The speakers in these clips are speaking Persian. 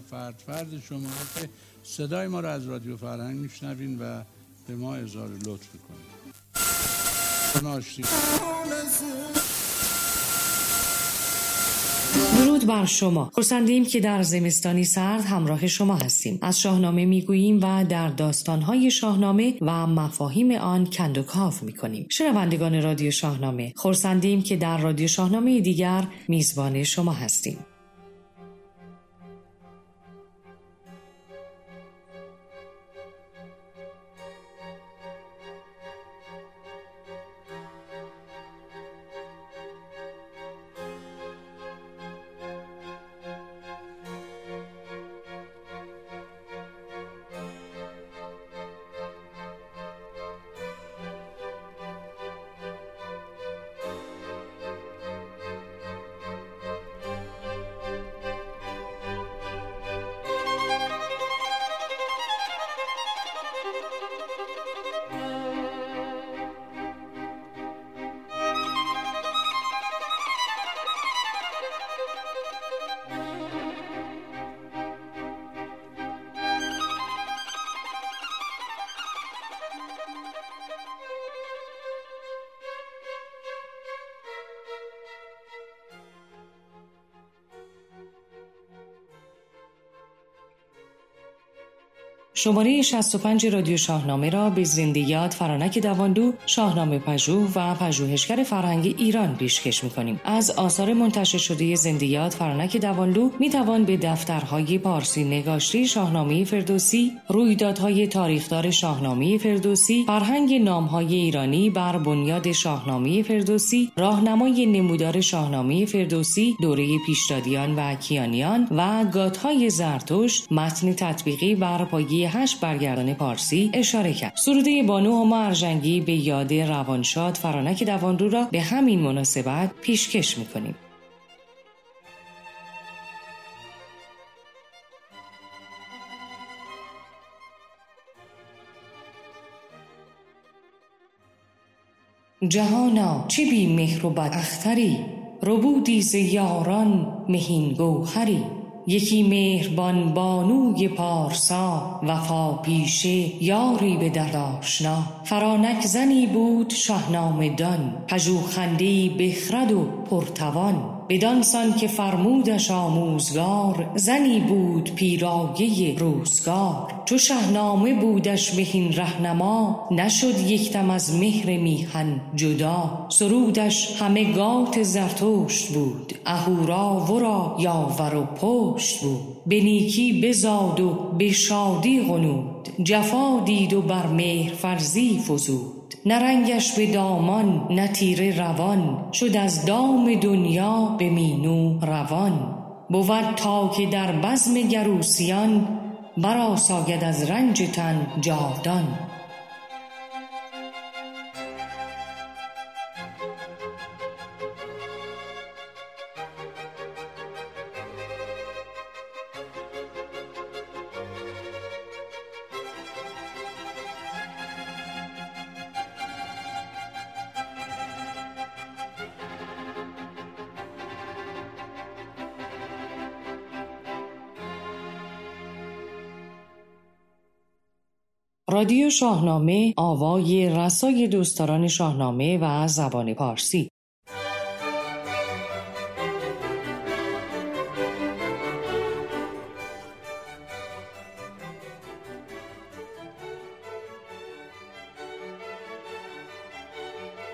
و فرد فرد شما که صدای ما رو از رادیو فرهنگ میشنوین و به ما اظهار لطف می‌کنید. درود بر شما. خورسندیم که در زمستانی سرد همراه شما هستیم. از شاهنامه می‌گوییم و در داستانهای شاهنامه و مفاهیم آن کندوکاف می‌کنیم. شنوندگان رادیو شاهنامه خورسندیم که در رادیو شاهنامه دیگر میزبان شما هستیم. شماره 65 رادیو شاهنامه را به زنده یاد فرانک دواندو شاهنامه پژوه و پژوهشگر فرهنگ ایران پیشکش می‌کنیم. از آثار منتشر شده زنده یاد فرانک دواندو می توان به دفترهای پارسی نگاشته شاهنامه فردوسی رویدادهای تاریخدار شاهنامه فردوسی فرهنگ نامهای ایرانی بر بنیاد شاهنامه فردوسی راهنمای نمودار شاهنامه فردوسی دوره پیشدادیان و کیانیان و گاتهای زرتوش متن تطبیقی بر پایه هشت برگردان پارسی اشاره کرد. سروده بانو و ارجنگی به یاد روانشاد فرانک دوانرو را به همین مناسبت پیشکش می‌کنیم. جهانا چه بی مهر و بد اختری ربودی ز یاران مهین گوهری. یکی مهربان بانوی پارسا وفا پیشه یاری به درد آشنا. فرانک زنی بود شاهنامه دان پژوهنده بخرد و پرتوان. بدانسان که فرمودش آموزگار زنی بود پیرایه روزگار. چو شهنامه بودش بهین رهنما نشد یکدم از مهر میهن جدا. سرودش همه گات زرتشت بود اهورا ورا یاور و پشت بود. به نیکی بزاد و به شادی غنود. جفا دید و بر مهر فرزی فزود. نرنگش به دامان نه روان. شد از دام دنیا به مینو روان. بود تا که در بزم گروسیان برآساید از رنج تن جاودان رادیو شاهنامه آوای رسای دوستداران شاهنامه و زبان پارسی.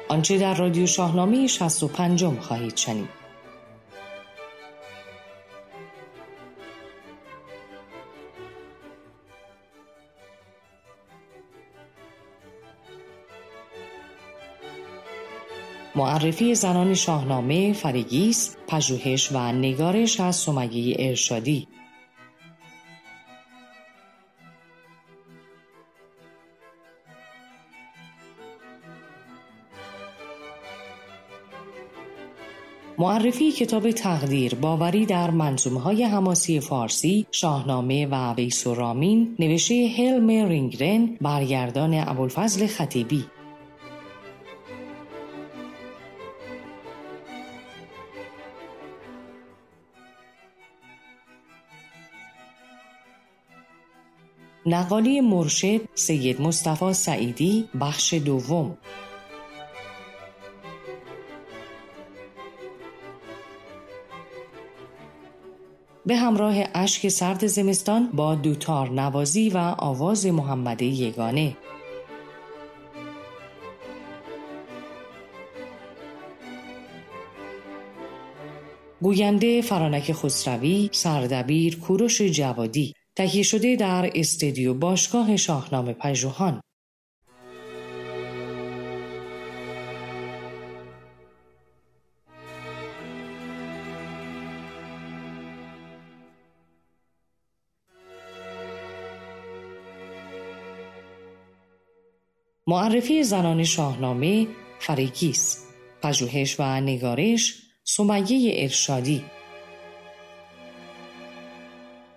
آنچه در رادیو شاهنامه 65 خواهید شنید. معرفی زنان شاهنامه فریگیس پژوهش و نگارش از سمیه ارشادی. معرفی کتاب تقدیر باوری در منظومه های حماسی فارسی شاهنامه و ویس و رامین نوشته هلم رینگرن برگردان ابوالفضل خطیبی. نقالی مرشد سید مصطفی سعیدی بخش دوم. به همراه اشک سرد زمستان با دوتار نوازی و آواز محمد یگانه. گوینده فرانک خسروی سردبیر کوروش جوادی. تهیه شده در استدیو باشگاه شاهنامه پژوهان. معرفی زنان شاهنامه فریگیس پژوهش و نگارش سمیه ارشادی.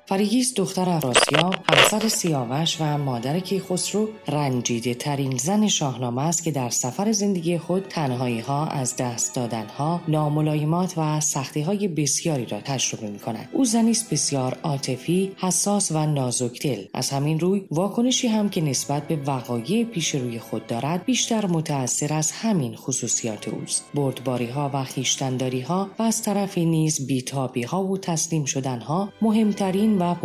فریگیس دختر افراسیاب همسر سیاوش و مادر کیخسرو رنجیده ترین زن شاهنامه است که در سفر زندگی خود تنهایی ها از دست دادن ها ناملایمات و سختی های بسیاری را تجربه می کند او زنی است بسیار عاطفی حساس و نازکدل. از همین روی واکنشی هم که نسبت به وقایع پیش روی خود دارد بیشتر متأثر از همین خصوصیات اوست. بردباری ها و خویشتنداری ها و از طرفی نیز بیتابی ها و تسلیم شدن ها مهمترین و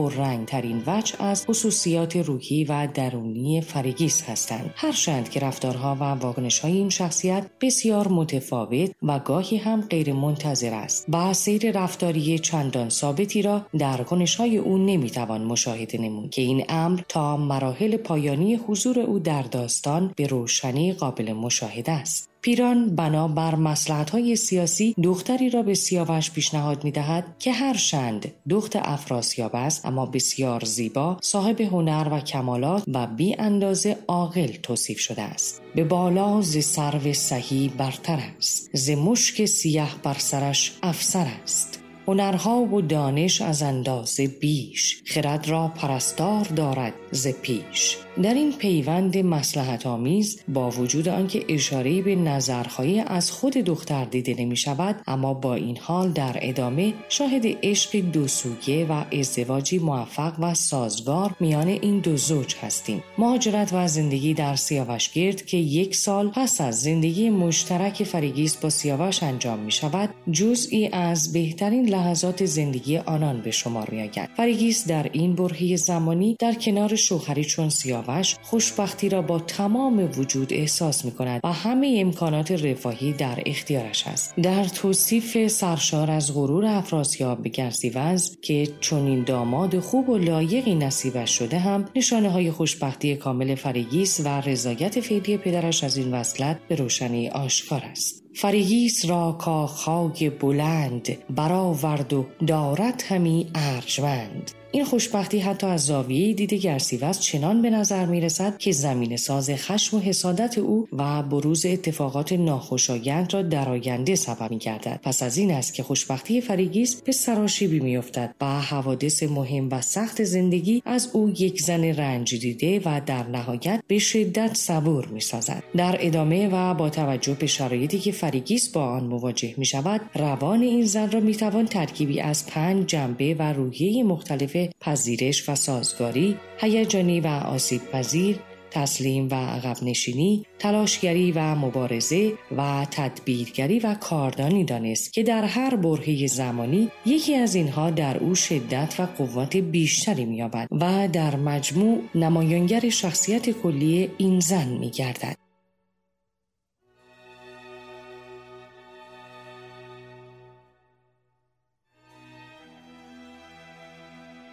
ترین وجه از خصوصیات روحی و درونی فریگیس هستند. هرچند که رفتارها و واکنش های این شخصیت بسیار متفاوت و گاهی هم غیر منتظر است. با سیر رفتاری چندان ثابتی را در کنش های او نمی‌توان مشاهده نمود که این امر تا مراحل پایانی حضور او در داستان به روشنی قابل مشاهده است. پیران بنابر مسلحت های سیاسی دختری را به سیاوش پیشنهاد می دهد که هرچند دخت افراسیاب است اما بسیار زیبا صاحب هنر و کمالات و بی اندازه عاقل توصیف شده است. به بالا ز سرو سهی برتر است. ز مشک سیه بر سرش افسر است. هنرها و دانش از اندازه بیش. خرد را پرستار دارد ز پیش. در این پیوند مصلحت آمیز با وجود آنکه اشاره به نظرهای از خود دختر دیده نمی شود اما با این حال در ادامه شاهد عشق دو سویه و ازدواجی موفق و سازگار میان این دو زوج هستیم. مهاجرت و زندگی در سیاوش گرد که یک سال پس از زندگی مشترک فریگیس با سیاوش انجام می شود جزئی از بهترین لحظات زندگی آنان به شمار می آید فریگیس در این برهه زمانی در کنار شوهری چون سیاوش سیاوش خوشبختی را با تمام وجود احساس می کند و همه امکانات رفاهی در اختیارش است. در توصیف سرشار از غرور افراسیاب به گرسیوز که چنین داماد خوب و لایقی نصیبش شده هم نشانه های خوشبختی کامل فریگیس و رضایت فعلی پدرش از این وصلت به روشنی آشکار است. فریگیس را کاخهای بلند برآورد و دارد همی ارجمند. این خوشبختی حتی از زاویه دید گرسیوز چنان به نظر می رسد که زمینه ساز خشم و حسادت او و بروز اتفاقات ناخوشایند را در آینده سبب می گردد. پس از این است که خوشبختی فریگیس به سراشیبی می افتد و حوادث مهم و سخت زندگی از او یک زن رنج دیده و در نهایت به شدت صبور می سازد. در ادامه و با توجه به شرایطی که فریگیس با آن مواجه می شود روان این زن را می توان ترکیبی از پنج جنبه و روحیه مختلف پذیرش و سازگاری، هیجانی و آسیب پذیر، تسلیم و عقب نشینی، تلاشگری و مبارزه و تدبیرگری و کاردانی دانست که در هر برهه زمانی یکی از اینها در او شدت و قوت بیشتری مییابد و در مجموع نمایانگر شخصیت کلی این زن میگردد.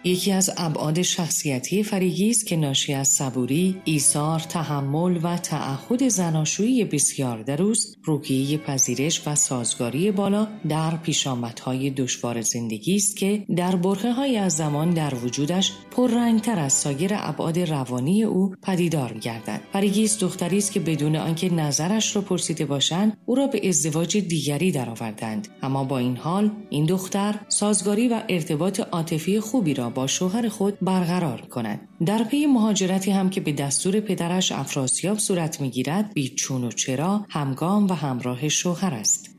یکی از ابعاد شخصیتی فریگیس است که ناشی از صبوری، ایثار، تحمل و تعهد زناشویی بسیار در اوست، روحیه پذیرش و سازگاری بالا در پیشامدهای دشوار زندگی است که در برهه های از زمان در وجودش پررنگتر از سایر ابعاد روانی او پدیدار گردد. فریگیس دختری است که بدون آنکه نظرش را پرسیده باشند او را به ازدواج دیگری درآوردند اما با این حال این دختر سازگاری و ارتباط عاطفی خوبی را با شوهر خود برقرار کند. در پی مهاجرتی هم که به دستور پدرش افراسیاب صورت می‌گیرد بیچون و چرا همگام و همراه شوهر است.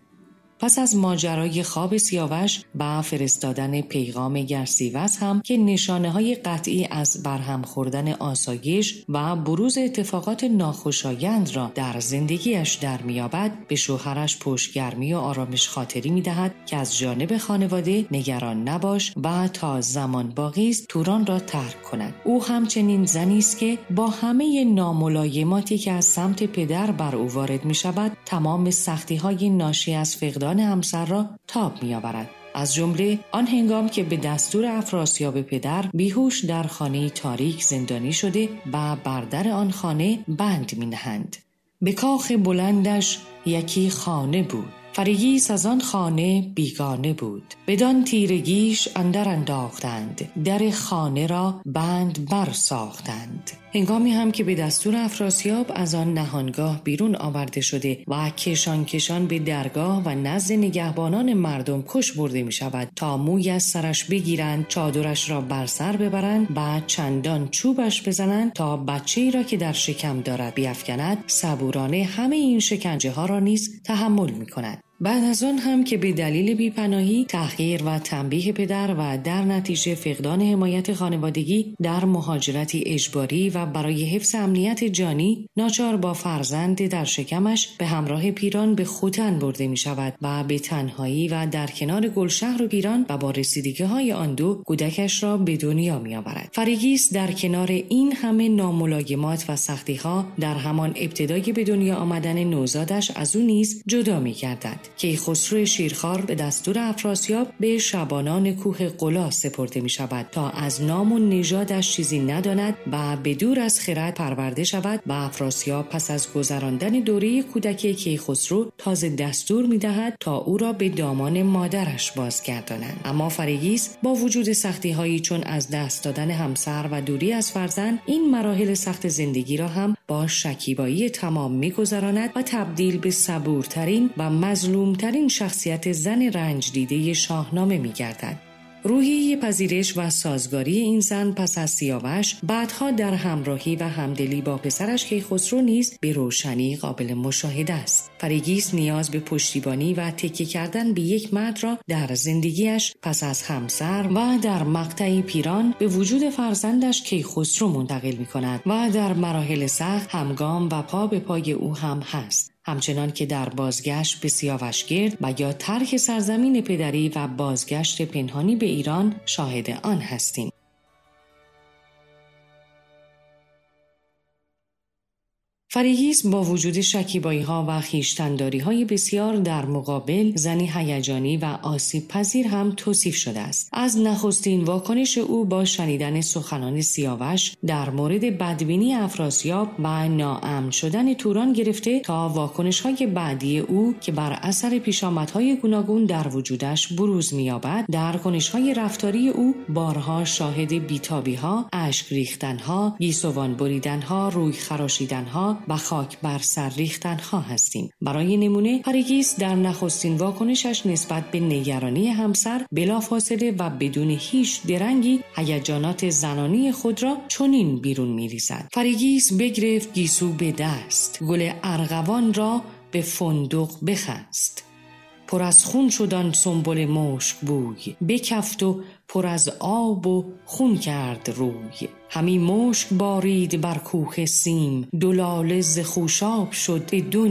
پس از ماجرای خواب سیاوش و فرستادن پیغام گرسیوس هم که نشانه های قطعی از برهم خوردن آسایش و بروز اتفاقات ناخوشایند را در زندگیش در میابد به شوهرش پشتگرمی و آرامش خاطری می‌دهد که از جانب خانواده نگران نباش و تا زمان باقی است توران را ترک کند. او همچنین زنی است که با همه ناملایماتی که از سمت پدر بر او وارد می شود تمام سختی های ناشی از فقدان همسر را تاب می آورد. از جمله آن هنگام که به دستور افراسیاب پدر بیهوش در خانه تاریک زندانی شده و بر در آن خانه بند می نهند. به کاخ بلندش یکی خانه بود فریگیس از آن خانه بیگانه بود بدان تیرگیش اندر انداختند در خانه را بند بر ساختند هنگامی هم که به دستور افراسیاب از آن نهانگاه بیرون آورده شده و کشان کشان به درگاه و نزد نگهبانان مردم کش برده می شود تا موی از سرش بگیرند چادرش را بر سر ببرند و چندان چوبش بزنند تا بچه ای را که در شکم دارد بیافکند صبورانه همه این شکنجه ها را نیز تحمل می کند بعد از آن هم که به دلیل بیپناهی تحقیر و تنبیه پدر و در نتیجه فقدان حمایت خانوادگی در مهاجرتی اجباری و برای حفظ امنیت جانی ناچار با فرزند در شکمش به همراه پیران به خوتن برده می شود و به تنهایی و در کنار گلشهر و پیران و با رسیدگی های آن دو کودکش را به دنیا می آورد. فریگیس در کنار این همه ناملایمات و سختی ها در همان ابتدای به دنیا آمدن نوزادش از او نیز جدا می کردد. خسرو شیرخوار به دستور افراسیاب به شبانان کوه قلا سپرده می شود تا از نام و نژادش چیزی نداند و به دور از خرد پرورده شود و افراسیاب پس از گذراندن دوره کودکی کیخسرو تازه دستور می دهد تا او را به دامان مادرش بازگردانند. اما فریگیس با وجود سختی هایی چون از دست دادن همسر و دوری از فرزند این مراحل سخت زندگی را هم با شکیبایی تمام میگذراند و تبدیل به صبورترین و مظلوم ترین شخصیت زن رنج دیده شاهنامه می گردد. روحیه پذیرش و سازگاری این زن پس از سیاوش بعدها در همراهی و همدلی با پسرش کیخسرو نیز به روشنی قابل مشاهده است فریگیس نیاز به پشتیبانی و تکیه کردن به یک مرد را در زندگیش پس از همسر و در مقطعی پیران به وجود فرزندش کیخسرو منتقل می کند و در مراحل سخت همگام و پا به پای او هم هست همچنان که در بازگشت به سیاوشگرد و یا ترک سرزمین پدری و بازگشت پنهانی به ایران شاهد آن هستیم. فریگیس با وجود شکیبایی ها و خیشتنداری های بسیار در مقابل زنی هیجانی و آسیب پذیر هم توصیف شده است. از نخستین واکنش او با شنیدن سخنان سیاوش در مورد بدبینی افراسیاب و ناامن شدن توران گرفته تا واکنش های بعدی او که بر اثر پیشامدهای گوناگون در وجودش بروز مییابد در کنش های رفتاری او بارها شاهد بیتابی ها اشک ریختن ها گیسوان بریدن ها روی خراشیدن ها و خاک بر سر ریختن ها هستیم. برای نمونه فریگیس در نخستین واکنشش نسبت به نگرانی همسر بلافاصله و بدون هیچ درنگی هیجانات زنانه خود را چنین بیرون میریزد. فریگیس بگرفت گیسو به دست. گل ارغوان را به فندق بخست. پر از خون شد آن سنبل مشک بوی. بکند و پر از آب و خون کرد روی. همی مشک بارید بر کوه سیم. دلاله ز خوشاب شد به دو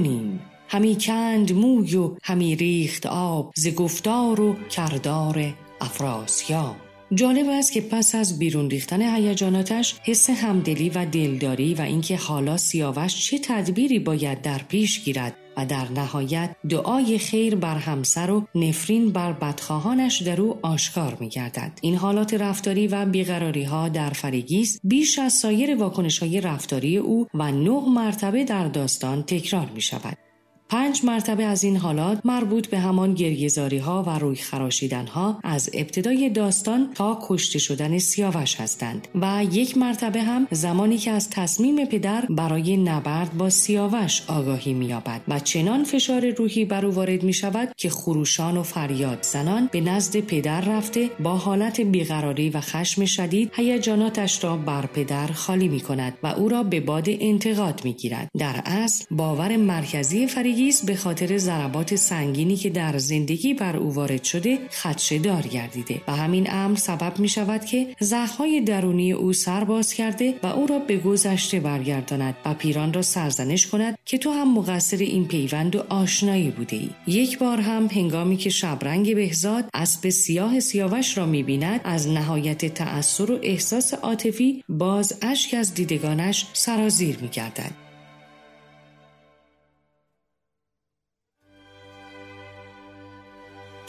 همی کند موی و همی ریخت آب ز گفتار و کردار افراسیاب. جالب است که پس از بیرون ریختن هیجاناتش حس همدلی و دلداری و اینکه حالا سیاوش چه تدبیری باید در پیش گیرد و در نهایت دعای خیر بر همسر و نفرین بر بدخواهانش در او آشکار می گردد. این حالات رفتاری و بیقراری ها در فریگیس بیش از سایر واکنش های رفتاری او و نه مرتبه در داستان تکرار می شود. پنج مرتبه از این حالات مربوط به همان گریزاری ها و روی خراشیدن ها از ابتدای داستان تا کشته شدن سیاوش هستند و یک مرتبه هم زمانی که از تصمیم پدر برای نبرد با سیاوش آگاهی مییابد و چنان فشار روحی بر او وارد می شود که خروشان و فریاد زنان به نزد پدر رفته با حالت بیقراری و خشم شدید هیجاناتش را بر پدر خالی می کند و او را به باد انتقاد می گیرد. در اصل باور مرکزی فریگی فریگیس به خاطر ضربات سنگینی که در زندگی بر او وارد شده خدشه دار گردیده و همین امر سبب می شود که زخهای درونی او سر باز کرده و او را به گذشته برگرداند و پیران را سرزنش کند که تو هم مقصر این پیوند و آشنایی بوده ای. یک بار هم هنگامی که شبرنگ بهزاد اسب سیاه سیاوش را می بیند از نهایت تأثر و احساس عاطفی باز اشک از دیدگانش سرازیر می گردد.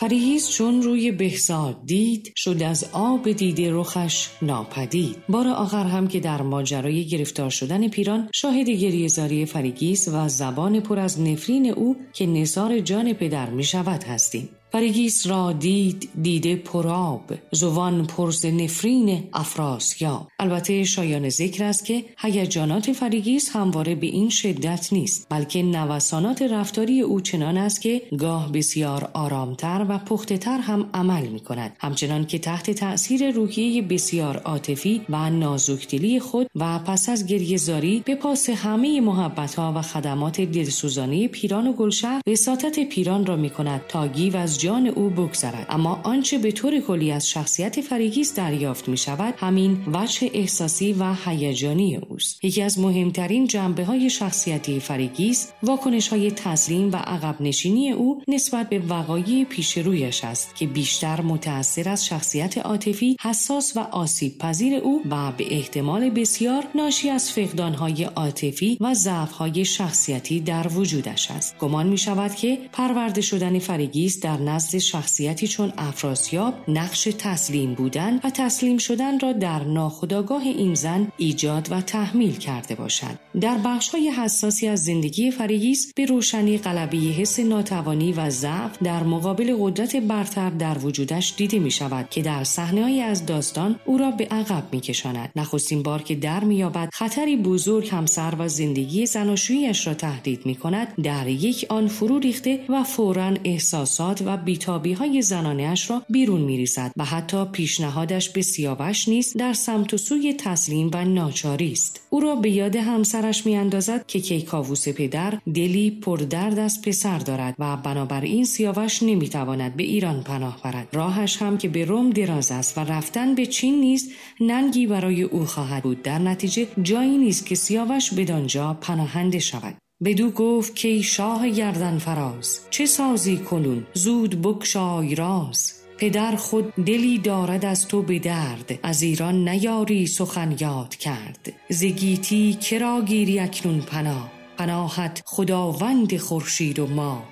فریگیس چون روی بهزاد دید شد از آب دیده رخش ناپدید. بار آخر هم که در ماجرای گرفتار شدن پیران شاهد گریه زاری فریگیس و زبان پر از نفرین او که نثار جان پدر می شود هستیم. فریگیس را دید دیده پرآب زبان پر ز نفرین افراسیاب. البته شایان ذکر است که هیجانات فریگیس همواره به این شدت نیست بلکه نوسانات رفتاری او چنان است که گاه بسیار آرامتر و پختهتر هم عمل می کند همچنان که تحت تأثیر روحیه بسیار عاطفی و نازکدلی خود و پس از گریه زاری به پاس همه محبت ها و خدمات دلسوزانه پیران و گلشهر وساطت پیران را می کند تا گیو از جان او بگذرد. اما آنچه به طور کلی از شخصیت فریگیس دریافت می شود همین وجه احساسی و هیجانی اوست. یکی از مهمترین جنبه های شخصیتی فریگیس واکنش های تسلیم و عقب نشینی او نسبت به وقایع پیش رویش است که بیشتر متأثر از شخصیت عاطفی حساس و آسیب پذیر او و به احتمال بسیار ناشی از های عاطفی و های شخصیتی در وجودش است. گمان می شود که پرورده شدن فریگیس در نزد شخصیتی چون افراسیاب نقش تسلیم بودن و تسلیم شدن را در ناخودآگاه این زن ایجاد و تحمیل کرده باشد در بخش های حساسی از زندگی فریگیس به روشنی غلبهٔ حس ناتوانی و ضعف در مقابل قدرت برتر در وجودش دیده می شود که در صحنه از داستان او را به عقب می کشاند نخستین بار که در مییابد خطری بزرگ همسر و زندگی زناشویش را تهدید می کند در یک آن فرو ریخته و فورا احساسات و بیتابی های زنانهاش را بیرون می و حتی پیشنهادش به سیاوش نیست در سمت و سوی تسلیم و ناچاری است. او را به یاد همسرش می اندازد که کیکاووس پدر دلی پردرد از پسر دارد و بنابراین سیاوش نمی تواند به ایران پناه برد. راهش هم که به روم دراز است و رفتن به چین نیست ننگی برای او خواهد بود. در نتیجه جایی نیست که سیاوش بدانجا پناهنده شود. بدو گفت که شاه گردن فراز چه سازی کنون؟ زود بکشای راز. پدر خود دلی دارد از تو به درد از ایران نیاری سخن یاد کرد. زگیتی کرا گیری اکنون پناه؟ پناهت خداوند خورشید و ما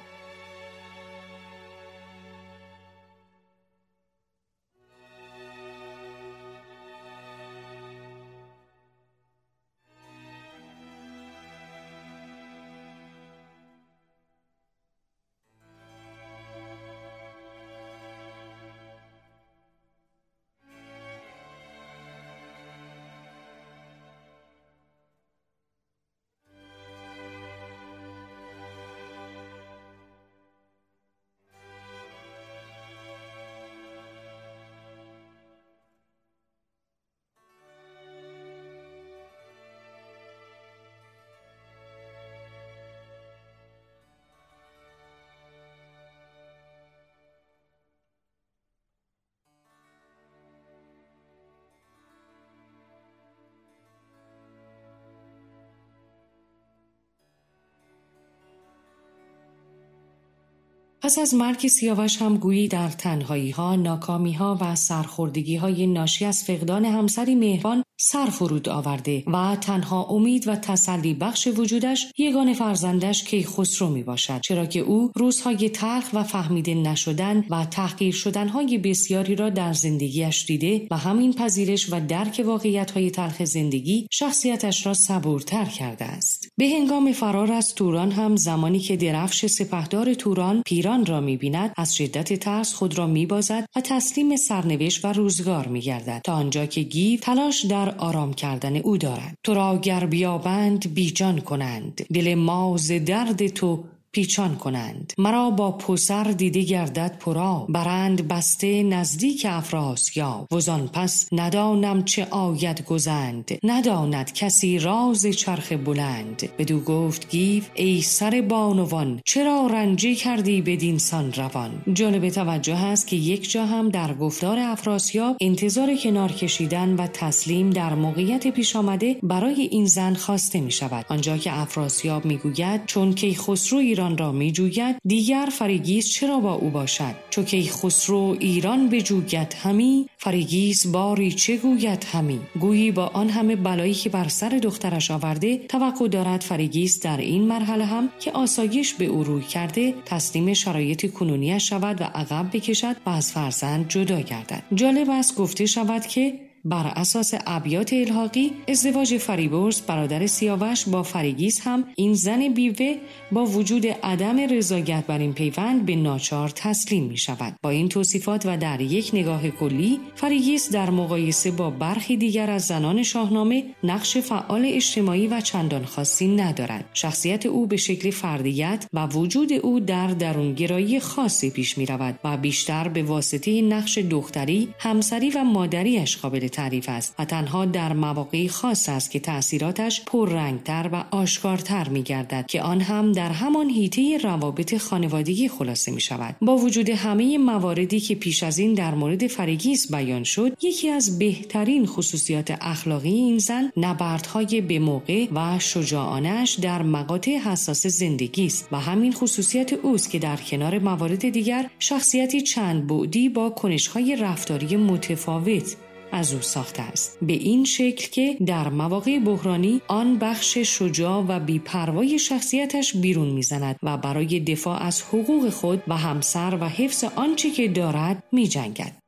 پس از مرگ سیاوش هم گویی در تنهایی ها، ناکامی ها و سرخوردگی های ناشی از فقدان همسری مهربان سر فرود آورده و تنها امید و تسلی بخش وجودش یگان فرزندش که خسرو می باشد چرا که او روزهای تلخ و فهمیده نشدن و تحقیر شدنهای بسیاری را در زندگیش دیده و همین پذیرش و درک واقعیت های تلخ زندگی شخصیتش را صبورتر کرده است. به هنگام فرار از توران هم زمانی که درفش سپهدار توران پیران را می بیند از شدت ترس خود را می بازد و تسلیم سرنوشت و روزگار می گردد تا آنجا که گیو تلاش در آرام کردن او دارد. تو را گر بیابند بیجان کنند. دل ما به درد تو پیچان کنند. مرا با پسر دیده گردد پرآب. برند بسته نزدیک افراسیاب وزان پس ندانم چه آید گزند. نداند کسی راز چرخ بلند. بدو گفت گیو ای سر بانوان چرا رنجه کردی بدین سان روان؟ جالب توجه است که یک جا هم در گفتار افراسیاب انتظار کنار کشیدن و تسلیم در موقعیت پیش آمده برای این زن خواسته می شود آنجا که افراسیاب می گوید چون که خسرو ایران را می جوید دیگر فریگیس چرا با او باشد؟ چون که خسرو ایران بجوید همی فریگیس باری چه گوید همی؟ گویی با آن همه بلایی که بر سر دخترش آورده توقع دارد فریگیس در این مرحله هم که آسایش به او روی کرده تسلیم شرایط کنونیش شود و عقب بکشد و از فرزند جدا گردد. جالب است گفته شود که بر اساس ابیات الحاقی ازدواج فریبرز برادر سیاوش با فریگیس هم این زن بیوه با وجود عدم رضایت بر این پیوند به ناچار تسلیم می شود. با این توصیفات و در یک نگاه کلی فریگیس در مقایسه با برخی دیگر از زنان شاهنامه نقش فعال اجتماعی و چندان خاصی ندارد. شخصیت او به شکل فردیت و وجود او در درونگرایی خاصی پیش می رود و بیشتر به واسطه نقش دختری همسری و مادریش قابل تعریف است و تنها در مواقعی خاص است که تأثیراتش پررنگتر و آشکارتر می گردد که آن هم در همان هیته روابط خانوادگی خلاصه می شود با وجود همه مواردی که پیش از این در مورد فرگیس بیان شد یکی از بهترین خصوصیات اخلاقی این زن نبردهای به موقع و شجاعانش در مقاطع حساس زندگی است و همین خصوصیت اوست که در کنار موارد دیگر شخصیتی چند بعدی با کنشهای رفتاری متفاوت از او ساخته است. به این شکل که در مواقع بحرانی آن بخش شجاع و بیپروای شخصیتش بیرون می‌زند و برای دفاع از حقوق خود و همسر و حفظ آنچه که دارد میجنگد.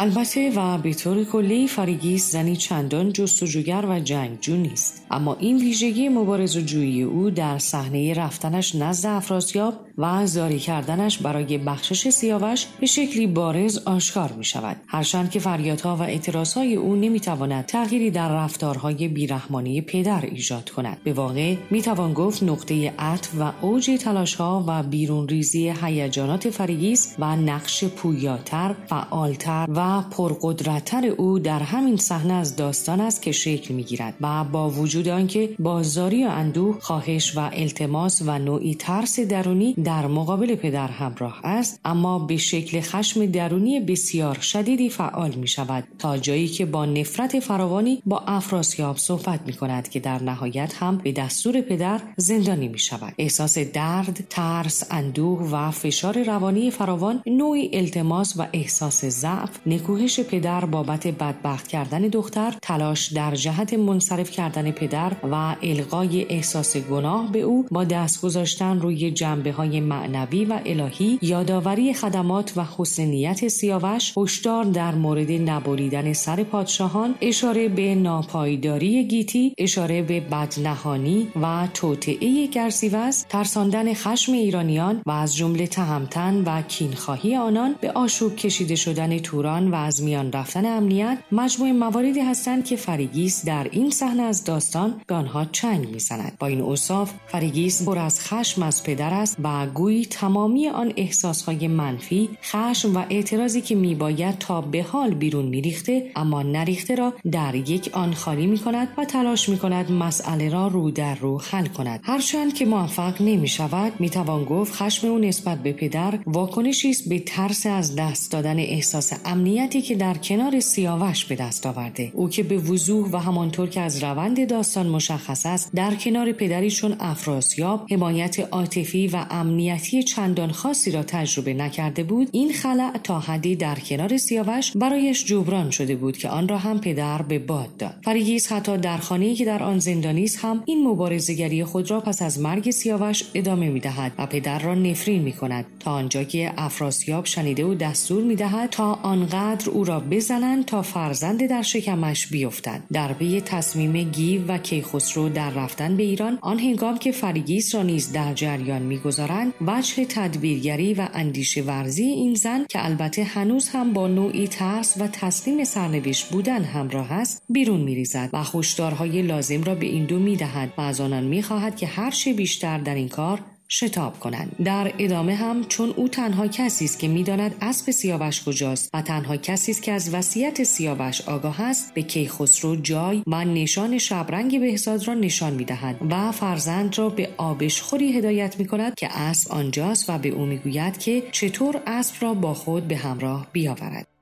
البته و به طور کلی فریگیس زنی چندان جستجوگر و جنگجو نیست. اما این ویژگی مبارز و جویی او در صحنه رفتنش نزد افراسیاب و زاری کردنش برای بخشش سیاوش به شکلی بارز آشکار می شود هرچند که فریادها و اعتراضهای او نمی‌تواند تغییری در رفتارهای بیرحمانی پدر ایجاد کند. به واقع می‌توان گفت نقطه عطف و اوج تلاشها و بیرون ریزی هیجانات فریگیس و نقش پویاتر فعالتر و پرقدرتتر او در همین صحنه از داستان است که شکل می‌گیرد و با وجود آنکه بازاری و اندوه خواهش و التماس و نوعی ترس درونی در مقابل پدر همراه است اما به شکل خشم درونی بسیار شدیدی فعال می شود تا جایی که با نفرت فراوانی با افراسیاب صحبت می کند که در نهایت هم به دستور پدر زندانی می شود احساس درد ترس اندوه و فشار روانی فراوان نوعی التماس و احساس ضعف نکوهش پدر بابت بدبخت کردن دختر تلاش در جهت منصرف کردن پدر و القای احساس گناه به او با دست گذاشتن روی جنبه های معنوی و الهی یادآوری خدمات و حسن نیت سیاوش هشدار در مورد نبریدن سر پادشاهان اشاره به ناپایداری گیتی اشاره به بدنهادی و توطئه گرسیوز ترساندن خشم ایرانیان و از جمله تهمتن و کینخواهی آنان به آشوب کشیده شدن توران و از میان رفتن امنیت مجموع مواردی هستند که فریگیس در این صحنه از داستان به آنها چنگ می‌زند. با این اوصاف فریگیس پر از خشم از پدر است و گویی تمامی آن احساسهای منفی خشم و اعتراضی که میباید تا به حال بیرون میریخته اما نریخته را در یک آن خالی می کند و تلاش می کند مسئله را رو در رو حل کند. هرچند که موفق نمی شود می توان گفت خشم او نسبت به پدر واکنشی است به ترس از دست دادن احساس امنیت که در کنار سیاوش به دست آورده. او که به وضوح و همانطور که از روند داستان مشخص است در کنار پدری چون افراسیاب حمایت عاطفی و امنیتی چندان خاصی را تجربه نکرده بود این خلع تا حدی در کنار سیاوش برایش جبران شده بود که آن را هم پدر به باد داد. فریگیز حتی در خانه‌ای که در آن زندانی است هم این مبارزه‌گری خود را پس از مرگ سیاوش ادامه می‌دهد و پدر را نفرین می کند تا آنجا که افراسیاب شنیده و دستور می تا آنقدر آنقدر او را بزنند تا فرزند در شکمش بیفتد. در پی تصمیم گیو و کیخسرو در رفتن به ایران آن هنگام که فریگیس را نیز در جریان می‌گذارند وجه تدبیرگری و اندیشه ورزی این زن که البته هنوز هم با نوعی ترس و تسلیم سرنوشت بودن همراه است بیرون میریزد و هشدارهای لازم را به این دو می‌دهد و از آنان می‌خواهد که هر چه بیشتر در این کار شتاب کنند. در ادامه هم چون او تنها کسی است که می‌داند اسب سیاوش کجاست و تنها کسی است که از وصیت سیاوش آگاه است به کیخسرو جای و نشان شبرنگ بهزاد را نشان می‌دهد و فرزند را به آبشخوری هدایت می کند که اسب آنجاست و به او می‌گوید که چطور اسب را با خود به همراه بیاورد.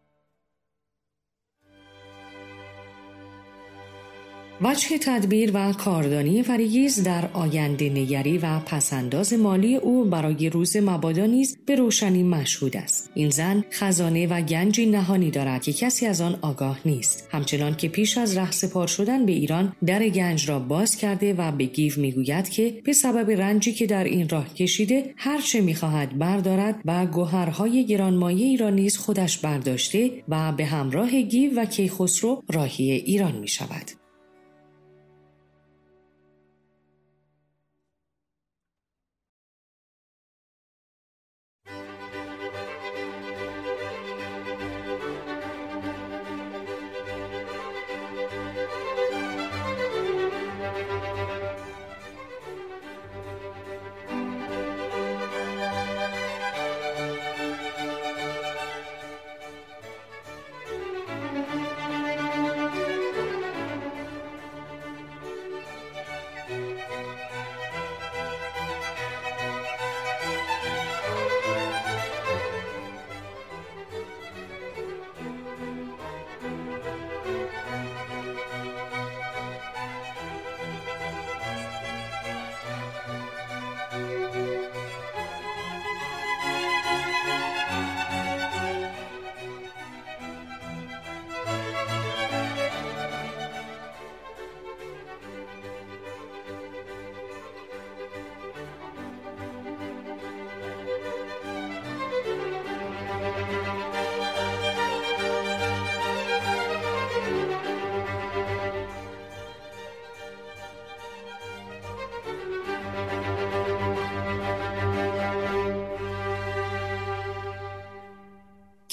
وجه تدبیر و کاردانی فریگیس در آینده نگری و پس‌انداز مالی او برای روز مبادا نیز به روشنی مشهود است این زن خزانه و گنجی نهانی دارد که کسی از آن آگاه نیست همچنان که پیش از رهسپار شدن به ایران در گنج را باز کرده و به گیو می‌گوید که به سبب رنجی که در این راه کشیده هر چه می‌خواهد بردارد و گوهرهای گرانمایه ای را نیز خودش برداشته و به همراه گیو و کیخسرو راهی ایران می شود.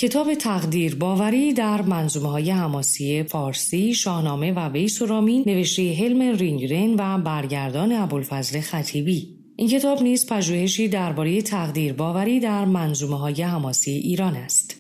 کتاب تقدیر باوری در منظومه های حماسی فارسی شاهنامه و ویسورامین نوشته هلم رینگرن و برگردان ابوالفضل خطیبی. این کتاب نیز پژوهشی درباره تقدیر باوری در منظومه های حماسی ایران است.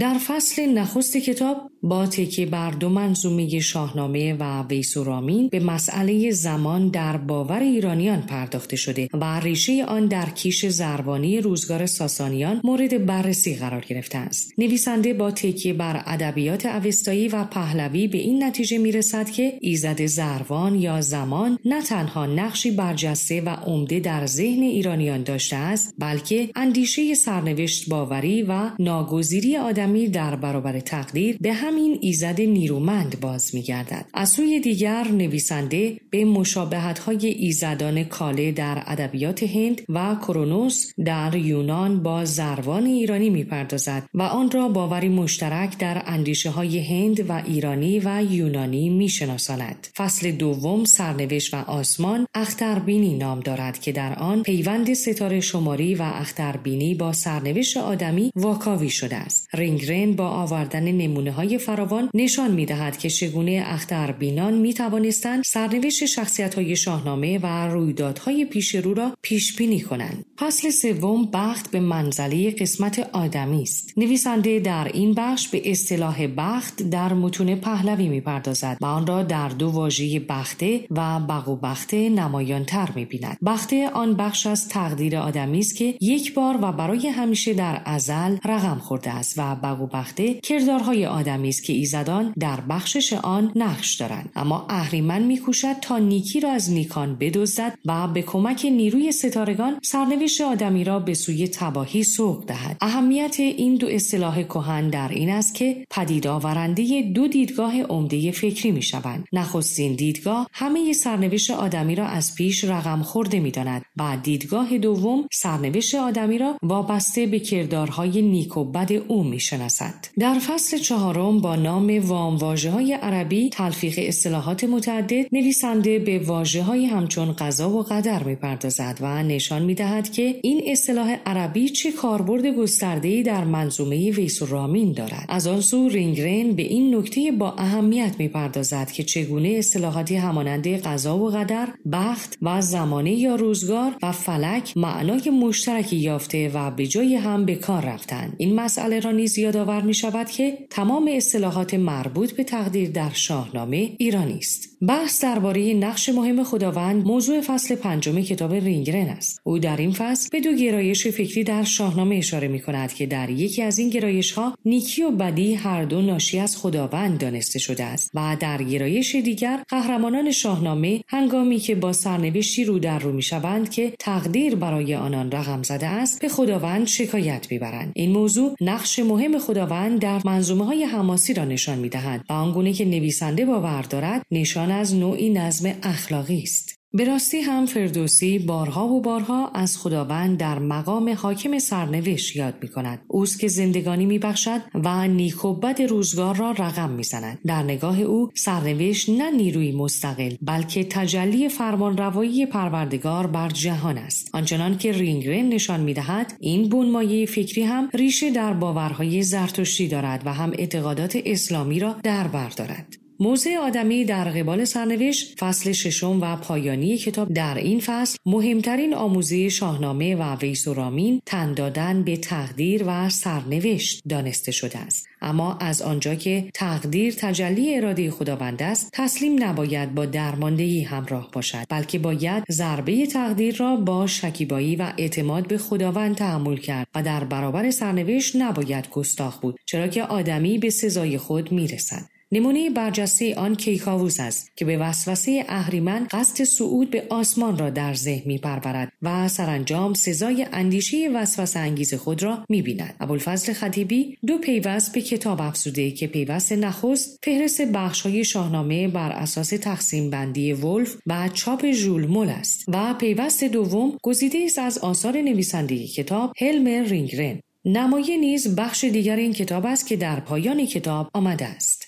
در فصل نخست کتاب با تکیه بر دو منظومه شاهنامه و ویسورامین به مسئله زمان در باور ایرانیان پرداخته شده و ریشه آن در کیش زربانی روزگار ساسانیان مورد بررسی قرار گرفته است. نویسنده با تکیه بر ادبیات اوستایی و پهلوی به این نتیجه می‌رسد که ایزد زروان یا زمان نه تنها نقشی برجسته و عمده در ذهن ایرانیان داشته است بلکه اندیشه سرنوشت باوری و ناگزیری آدمی در برابر تقدیر به همین ایزد نیرومند باز میگردد. از سوی دیگر نویسنده به مشابهت های ایزدان کاله در ادبیات هند و کرونوس در یونان با زروان ایرانی می‌پردازد و آن را باوری مشترک در اندیشه های هند و ایرانی و یونانی میشناساند. فصل دوم سرنوشت و آسمان اختربینی نام دارد که در آن پیوند ستاره شماری و اختربینی با سرنوشت آدمی واکاوی شده است. رینگرن با آوردن نمونه های فراوان نشان می دهد که چگونه اختربینان می توانستند سرنوشت شخصیت های شاهنامه و رویدادهای پیش رو را پیش بینی کنند. فصل سوم بخت به منزله قسمت آدمی است. نویسنده در این بخش به اصطلاح بخت در متون پهلوی می پردازد و آن را در دو واژه بخته و بغو بخته نمایان تر می بیند. بخته آن بخش از تقدیر آدمی است که یک بار و برای همیشه در ازل رقم خورده است و بغو بخته کردارهای آدمی است که ایزدان در بخشش آن نقش دارند. اما اهریمن میکوشد تا نیکی را از نیکان بدزدد و به کمک نیروی ستارگان سرنوشت آدمی را به سوی تباهی سوق دهد. اهمیت این دو اصطلاح کهن در این است که پدید آورنده دو دیدگاه عمده فکری می‌شوند. نخستین دیدگاه همه سرنوشت آدمی را از پیش رقم خورده می‌داند و دیدگاه دوم سرنوشت آدمی را وابسته به کردارهای نیک و بد او می شناسد در فصل چهارم با نام وام واجه های عربی تلفیق اصطلاحات متعدد نویسنده به واجه های همچون قضا و قدر می‌پردازد و نشان می‌دهد که این اصطلاح عربی چه کاربرد گسترده‌ای در منظومه ویس رامین دارد. از آن سو رینگرن به این نکته با اهمیت می‌پردازد که چگونه اصطلاحاتی همانند قضا و قدر بخت و زمانه یا روزگار و فلک معنای مشترکی یافته و به جای هم به کار رفتند. این مسئله را نیز یادآور می شود که تمام اصطلاحات مربوط به تقدیر در شاهنامه ایرانی است. بحث درباره نقش مهم خداوند موضوع فصل پنجم کتاب رینگرن است. او در این فصل به دو گرایش فکری در شاهنامه اشاره می کند که در یکی از این گرایش ها نیکی و بدی هر دو ناشی از خداوند دانسته شده است و در گرایش دیگر قهرمانان شاهنامه هنگامی که با سرنوشتی رو در رو می شوند که تقدیر برای آنان رقم زده است به خداوند شکایت می‌برند. این موضوع نقش مهم خداوند در منظومه های حماسی را نشان می دهند و آنگونه که نویسنده باور دارد نشان از نوعی نظم اخلاقی است. به راستی هم فردوسی بارها و بارها از خداوند در مقام حاکم سرنوشت یاد می کند. اوست که زندگانی می بخشد و نیک بد روزگار را رقم می زند. در نگاه او سرنوشت نه نیروی مستقل بلکه تجلی فرمانروایی پروردگار بر جهان است. آنچنان که رینگرن نشان می دهد این بنمایه فکری هم ریشه در باورهای زرتشتی دارد و هم اعتقادات اسلامی را در بر دارد. موضع آدمی در قبال سرنوشت فصل ششم و پایانی کتاب در این فصل مهمترین آموزه شاهنامه و ویس و رامین تن دادن به تقدیر و سرنوشت دانسته شده است. اما از آنجا که تقدیر تجلی اراده خداوند است تسلیم نباید با درماندهی همراه باشد بلکه باید ضربه تقدیر را با شکیبایی و اعتماد به خداوند تحمل کرد و در برابر سرنوشت نباید گستاخ بود چرا که آدمی به سزای خود می‌رسد. نمونه برجسته آن کیکاووس است که به وسوسه اهریمن قصد صعود به آسمان را در ذهن می پرورد و سرانجام سزای اندیشه وسوسه انگیز خود را می بیند. ابوالفضل خطیبی دو پیوست به کتاب افزوده که پیوست نخست فهرست های شاهنامه بر اساس تقسیم بندی ولف و چاپ ژول مول است و پیوست دوم گزیده است از آثار نویسنده کتاب هلمر رینگرن نمایه نیز بخش دیگر این کتاب است که در پایان کتاب آمده است.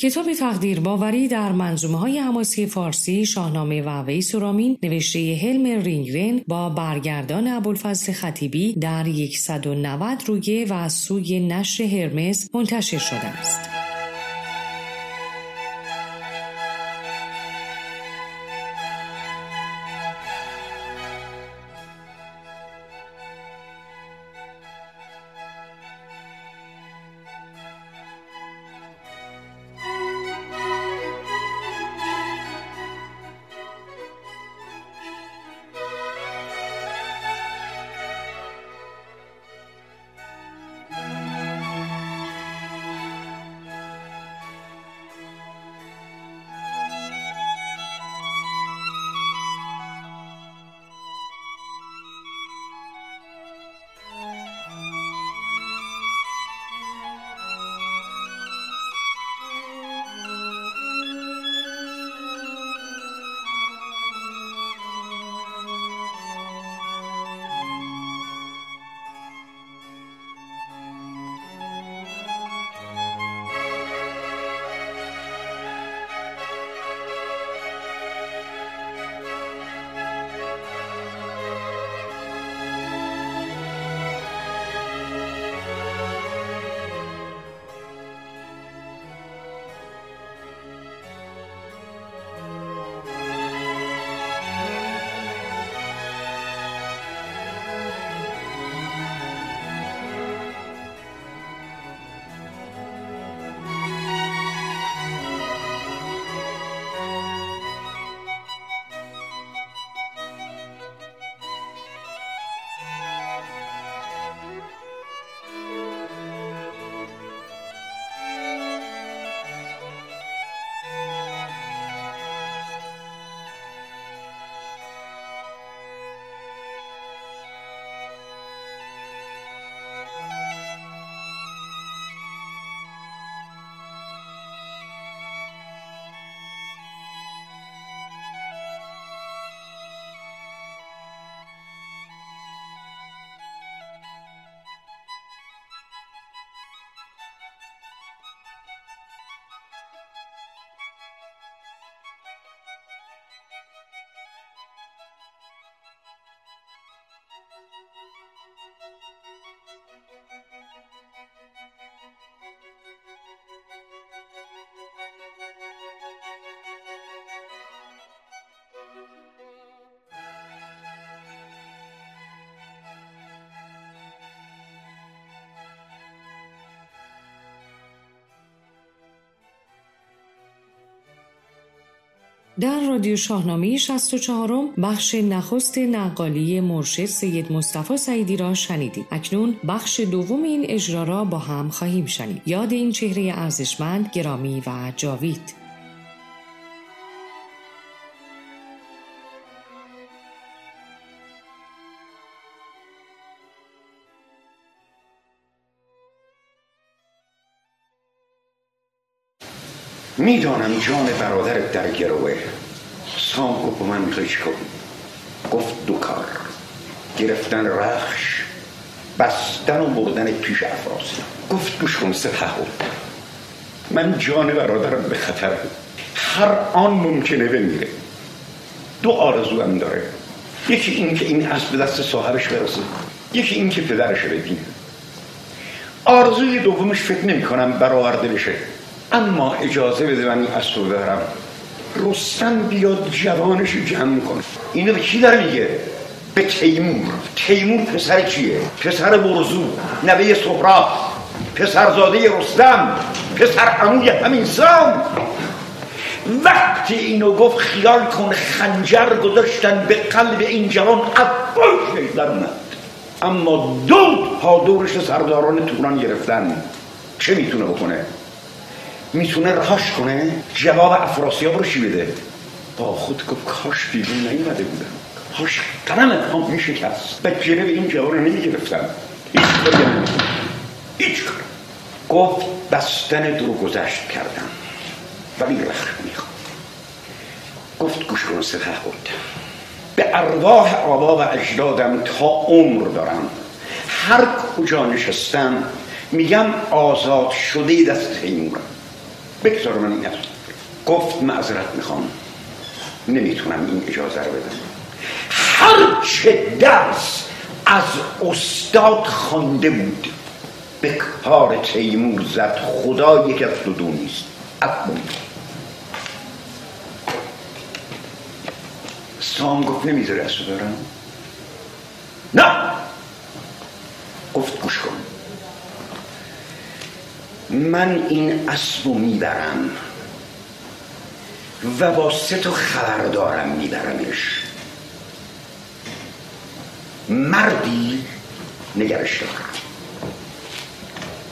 کتاب تقدیر باوری در منظومه های حماسی فارسی شاهنامه و ویس رامین نوشته هلم رینگرن با برگردان ابوالفضل خطیبی در 190 رویه و سوی نشر هرمز منتشر شده است. در رادیو شاهنامه 64 بخش نخست نقالی مرشد سید مصطفی سعیدی را شنیدید اکنون بخش دوم این اجرا را با هم خواهیم شنید. یاد این چهره ارزشمند گرامی و جاوید. می‌دانم جان برادرت در گروه. سام گفت من می‌خوای چیکار گفت دو کار. گرفتن رخش بستن و بردن پیش افراسی. گفت گوش کن من جان برادرم به خطر. هر آن ممکنه بمیره. دو آرزو هم داره. یکی این که این اسب به دست صاحبش برسه. یکی این که پدرش ببینه. آرزوی دومش فکر نمی کنم برآورده بشه. اما اجازه بده من این اسب برم رستم بیاد جوانش جمع کنه. اینو به کی داره میگه؟ به تیمور. تیمور پسر کیه؟ پسر برزو نوه سهراب. پسرزاده رستم پسر عموی همین سام. وقتی اینو گفت خیال کن خنجر گذاشتن به قلب این جوان عباش در اومد. اما دو ها دورش سرداران توران گرفتن. چه می‌تونه بکنه؟ می‌تونه رهاش کنه؟ جواب افراسیاب رو چی بده؟ با خود گفت کاش بیرون نیومده بودم. هاش قلم هم میشکست. به جنب این جواب رو نمی‌گرفتم. هیچ کاری هیچ کار گفت بستن درو گذشت کردم. ولی رخش می‌خوام. گفت گوش کن سفه بود به ارواح آبا و اجدادم تا عمر دارم. هر کجا نشستم میگم آزاد شده دست تیمورم. بگذار من این گفت معذرت می‌خوام. نمی‌تونم این اجازه رو بدم. هر چه درس از استاد خوانده بود به کار تیمور زد خدا یک از دو نیست. سام گفت نمی‌ذاره اسب برم نه. گفت گوش کن. من این اسب می‌برم و با سه تا خبردارم میبرمش. مردی نگرش دار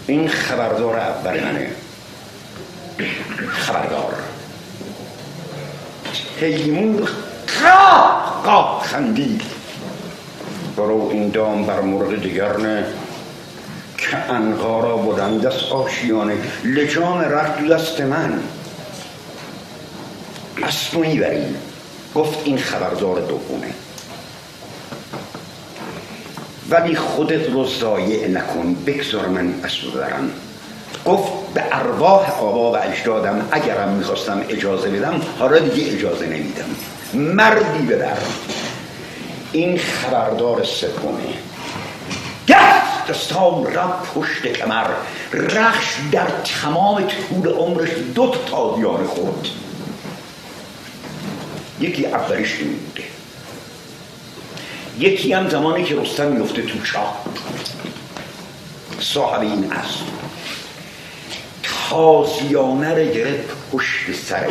این خبردار اول منه. خبردار. تیمور قاه قاه خندید برو این دام بر مرغ دیگر نه. که انقارا بودن دست آشیانه لجام رفت دست من. اسب می‌بریم. گفت این خبردار دومه. ولی خودت رو ضایع نکن بگذار من اسب برم. گفت به ارواح آبا و اجدادم اگرم می‌خواستم اجازه بدم حالا دیگه اجازه نمیدم. مردی بدر این خبردار سومه. دستان رب پشت کمر رخش در تمام طول عمرش دو تا تازیانه خورد. یکی اولیش این یکی هم زمانی که رستم میفته تو چاه صاحب این اسب تازیانه رو گرفت پشت سرش.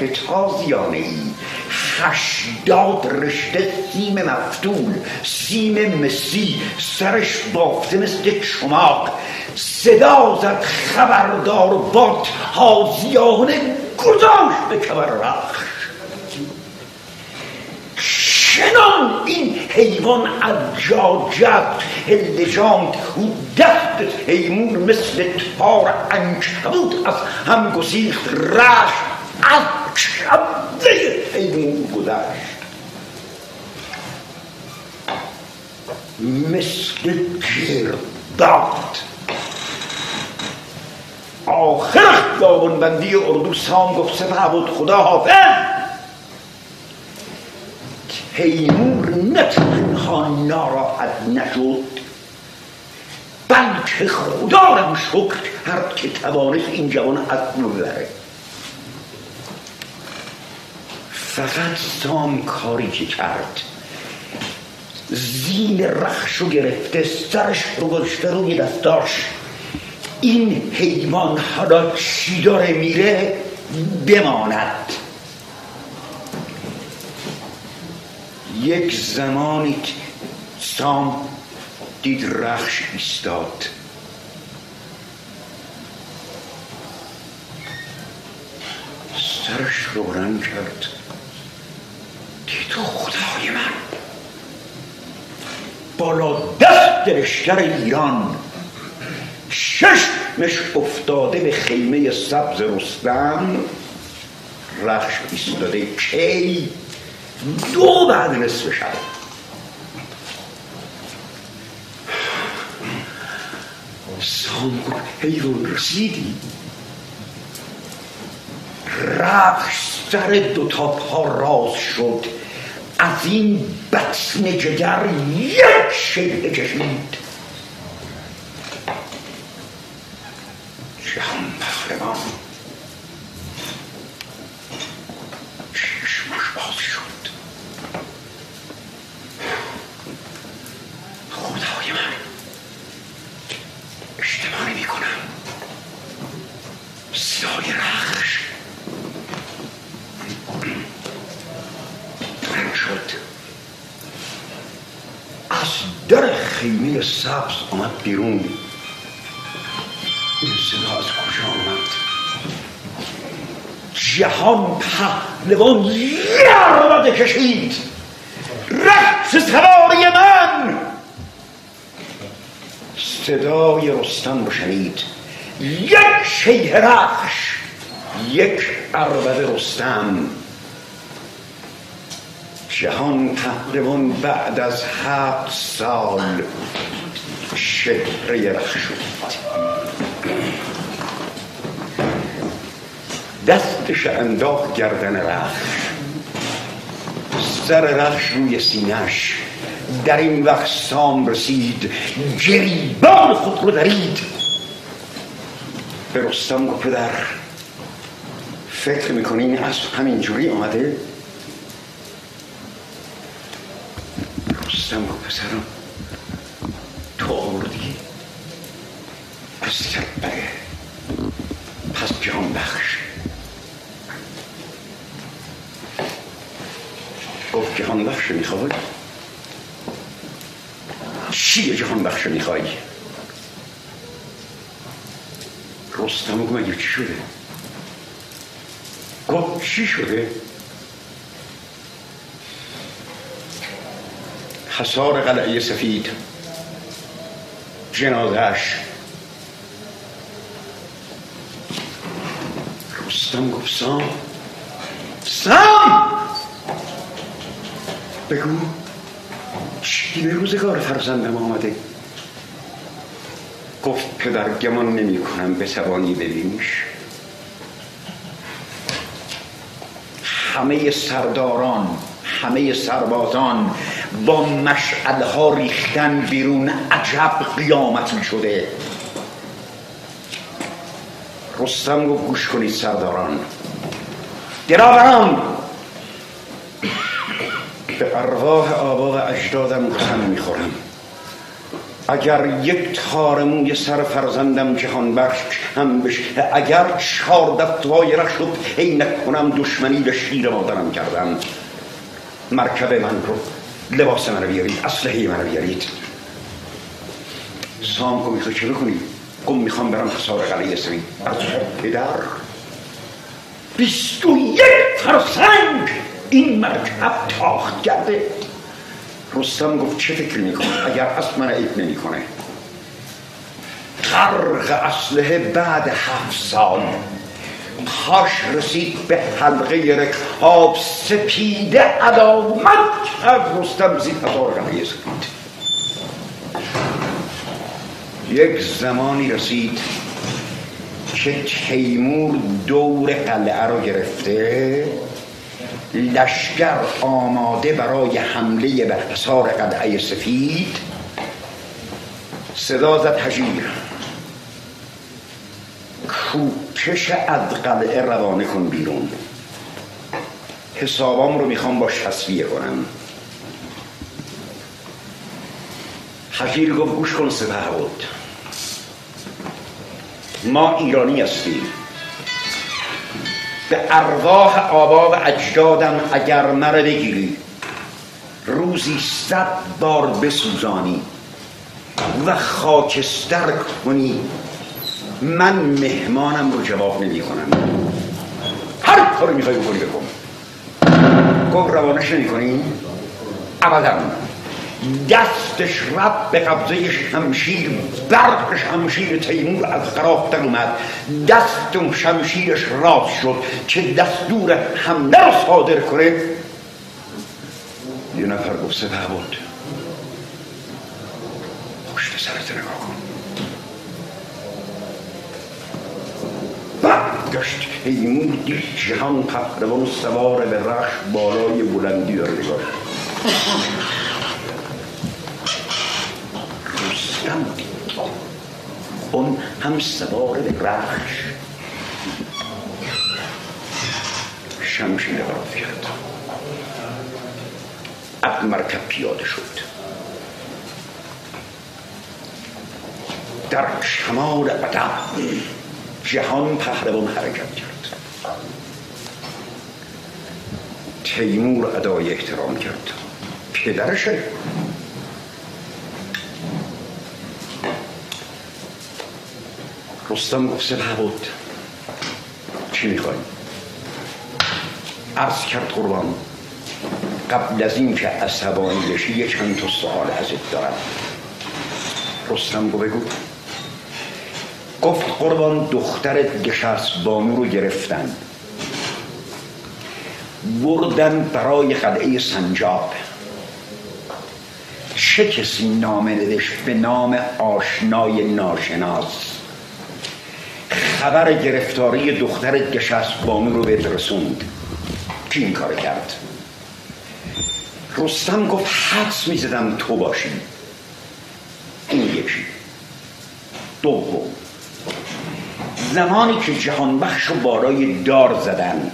به تازیانه ای هشتاد رشته سیم مفتول سیم مسی سرش بافته مثل چماق صدا زد خبردار باد تازیانه گذاشت به کبر رخش. چنان این حیوان از جا جد هلجام او دست تیمور مثل تار انکبود از هم گسیخت رش از کبه حیوان گذشت مثل گرداد آخر بندی اردو سام گفت سپه بود خدا حافظ تیمور نه تنها ناراحت نشد بلکه خدا را شکر. کرد که توانست این جوان از ببره. فقط سام کاری که کرد. زین رخشو گرفته سرش رو گذاشته روی دستاش. این حیوان حالا چی داره میره؟ بماند. یک زمانی سام دید رخش ایستاد. سرش رو کرد. دید خدای من. بالا دست لشکر ایران. مش افتاده به خیمه سبز رستم. رخش ایستاده کی؟ دو بعد نصف شب. سام گفت حیوان رسیدی؟ رخش سر دوتا پا راز شد. از این بطن جگر یک شیعه کشید جهان پهلوان چشمش باز شد خدای من اشتباه نمی کنم صدای رخش بلند شد از در خیمه سبز آمد بیرون این صدا از کجا آمد جهان پهلوان یه کشید رقص سواری من. صدای رستم رو شنید. یک شیه رخش یک عربد رستم. جهان پهلوان بعد از هفت سال شهره رخ شد. دستش انداخت گردن رخش سر رخش روی سینش در این وقت سام رسید. جریبان خود رو درید. به رستم گفت پدر فکر می‌کنین از همینجوری آمده؟ رستم گفت پسرم تو آوردی؟ از بله پس جهان بخش. گفت جهان بخش می‌خوای؟ چیه جهان بخش می‌خوای؟ رستم گفت مگه چی شده؟ گفت چی شده؟ حسار قلعه سفید جنازش رستم گفت سام! سام! بگو. چی به روزگار فرزندم آمده؟ گفت پدر گمان نمی کنم به توانی ببینیش. همه سرداران همه سربازان با مشعلها ریختن بیرون عجب قیامتی شده رستم گفت گوش کنید سرداران. گراوران به ارواح آبا و اجدادم قسم می‌خورم. اگر یک تار موی سر فرزندم جهان بخش هم بشه اگر چهار دفتوای رخ شد ای نکنم دشمنی به شیر مادرم کردم. مرکب من رو لباس من بیارید اسلحه من بیارید. سام کو می‌خوای چه بکنی. گم می‌خوام برم حسار قلعه سوی از پدر. بیست و یک فرسنگ! این مرکب تاخت کرده. رستم گفت چه فکر می‌کنه اگر اصل من عیب نمی‌کنه. غرق اسلحه بعد هفت سال. پاش رسید به حلقه رکاب سپیده علامت کرد رستم زید هزار قلعه سپید یک زمانی رسید که تیمور دور قلعه رو گرفته لشکر آماده برای حمله به حصار قلعه سفید. صدا زد هجیر. کوکش از قلعه روانه کن بیرون. حسابام رو می‌خوام باش تصویه کنم. حجیر گفت گوش کن سپه ما ایرانی هستیم. به ارواح آبا و اجدادم اگر مره بگیری. روزی صد بار بسوزانی و خاکستر کنی. من مهمانم رو جواب نمی کنم هر کاری می‌خوای بکنی بکن. گفت روانش نمی کنی ابدا. دستش رب به قبضه شمشیر برق شمشیر تیمور از خراب در اومد دست شمشیرش راز شد که دستور حمله رو صادر کنه. یه نفر گفت سه بود پشت سرت نگاه کن. برگشت تیمور دید جهان پهلوان سوار به رخش بالای بلندی داره نگاه رستم اون هم سوار به رخش. شمشیر براز کرد از مرکب پیاده شد. در شمال ادب جهان پهلوان حرکت کرد. تیمور ادای احترام کرد. پدرشه رستم گفت سپه بود چی می‌خوای عرض کرد قربان قبل از این که عصبانی بشی یه چند تا سوال ازت دارم. رستم گفت بگو. گفت قربان دختر گشست بانو رو گرفتن. بردن برای قلعه سنجاب. چه کسی نامه ندش به نام آشنای ناشناس؟ خبر گرفتاری دختر گشست بانو رو به رسوند کی این کار کرد. رستم گفت حدس می‌زدم تو باشی. این یکی. دوم. زمانی که جهان بخش رو بالای دار زدن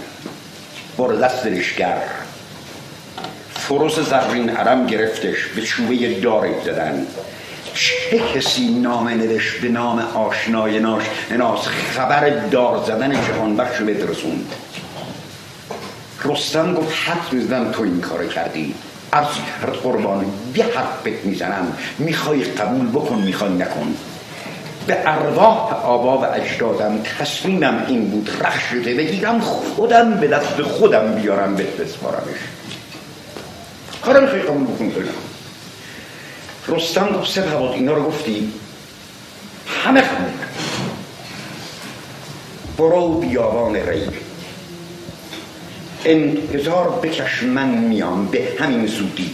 بر دست لشگر فروس زرین عرم گرفتش به چوبه داری زدن. چه کسی نامه نوشت به نام آشنای ناش؟ ناس خبر دار زدن جهان بخش رو بدرسوند. رستم گفت حد می‌زدم تو این کار کردی. از قربان یه حرفت می‌زنم. می‌خوای قبول بکن می‌خوای نکن. به ارواح آبا و اجدادم تصمیمم این بود رخ شده بگیرم خودم به دست خودم بیارم به بسپارمش. کارم خیلی قبول بکن رستم گفت سه اینا رو گفتی؟ همه خمون. برو بیابان ری انتظار بکش من میام به همین زودی.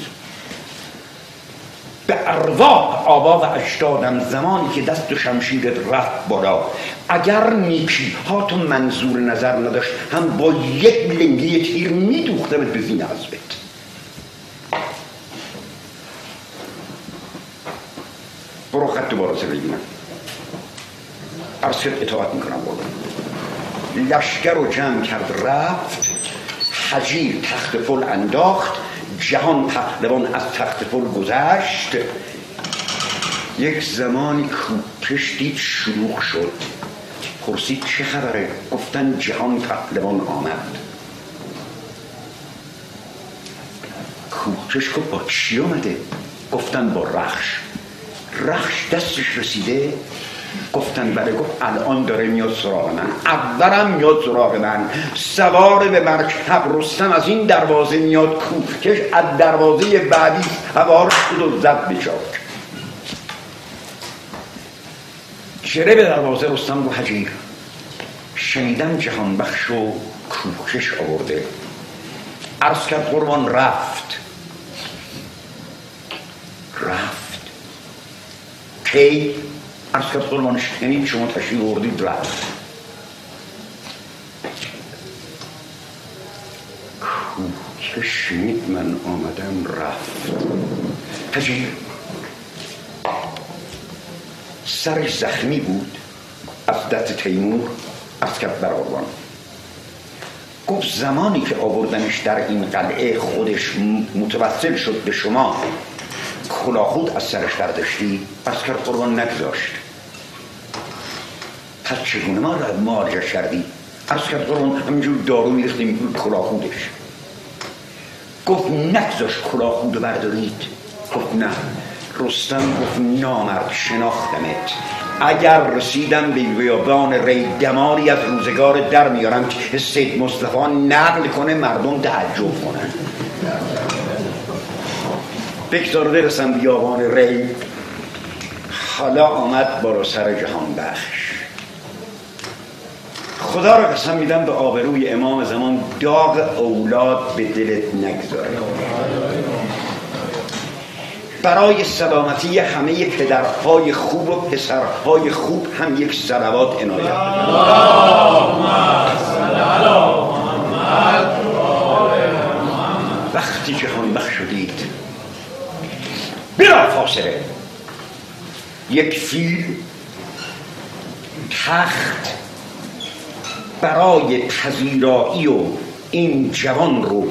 به ارواح آبا و اشتادم زمانی که دست و شمشیرت رفت بالا. اگر نیکی ها تو منظور نظر نداشت هم با یک لنگه تیر میدوخته به زین عزبت برو خط بارزه بگیرم ارسل اطاعت می‌کنم برو. لشکر رو جمع کرد رفت. حجیر تخت پل انداخت. جهان پهلوان از تخت پل گذشت. یک زمانی کوپش دید شلوغ شد. پرسید چه خبره؟ گفتن جهان پهلوان آمد. کوپش گفت با چی آمده؟ گفتن با رخش. رخش دستش رسیده. گفتن بله گفت الان داره میاد سراغ من. اولم میاد سراغ من. سوار به مرکب رستم از این دروازه میاد کوفکش از دروازه بعدی سوار شد و زد بچاک چره به دروازه رستم و حجیر. شنیدم جهان بخش و کوکش آورده. عرض کرد قربان رفت. رفت. کی عرض کرد قربانش. یعنی شما تشریف وردید رفت که شنید من آمدم رفت. تجیر سرش زخمی بود. از دست تیمور از کرد برآوان گفت زمانی که آوردنش در این قلعه خودش متوسل شد به شما کلاهود از سرش برداشتی پس کرد قربان نگذاشت. پس چگونه ما را مارجش کردی؟ از کرد قربان همینجور دارو میرختیم کلاهودش گفت نگذاش کلاه خود بردارید. گفت نه. رستم گفت نامرد شناختمت. اگر رسیدم به بیابان ری دماری از روزگار در میارم که سید مصطفی نقل کنه مردم تعجب کنن. بگذار برسم بیابان ری. حالا آمد برا سر جهان بخش. خدا را قسم میدم به آبروی امام زمان داغ اولاد به دلت نگذاره. برای سلامتی همه پدرهای خوب و پسرهای خوب هم یک سلوات عنایت. وقتی جهان بخش شدید بلا فاصله. یک فیل تخت برای پذیرایی و این جوان رو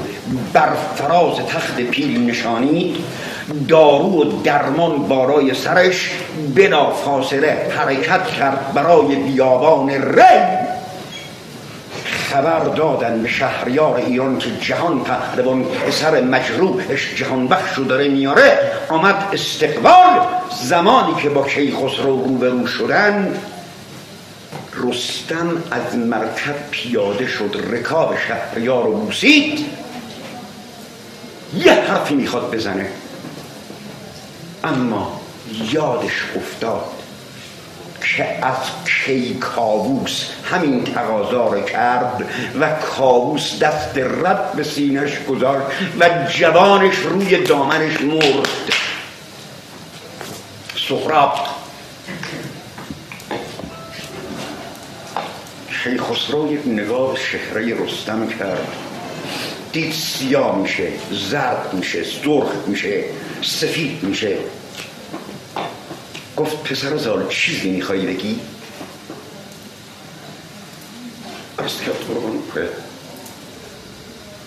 بر فراز تخت پیل نشانید دارو و درمان بارای سرش بلا فاصله حرکت کرد برای بیابان ری. خبر دادن به شهریار ایران که جهان پهلوان اثر مجروحش جهان بخشو داره میاره. آمد استقبال زمانی که با کیخسرو روبرو شدن رستم از مرکب پیاده شد رکاب شهریار رو بوسید یه حرفی می‌خواد بزنه. اما یادش افتاد. از کی کابوس همین تقاضا رو کرد و کابوس دست رد به سینش گذاشت و جوانش روی دامنش مرد. سخراب خسرو یک نگاه شهره رستم کرد. دید سیاه میشه زرد میشه سرخ میشه سفید میشه. گفت پسر زال چیزی میخوایی بگی؟ از کرد قربان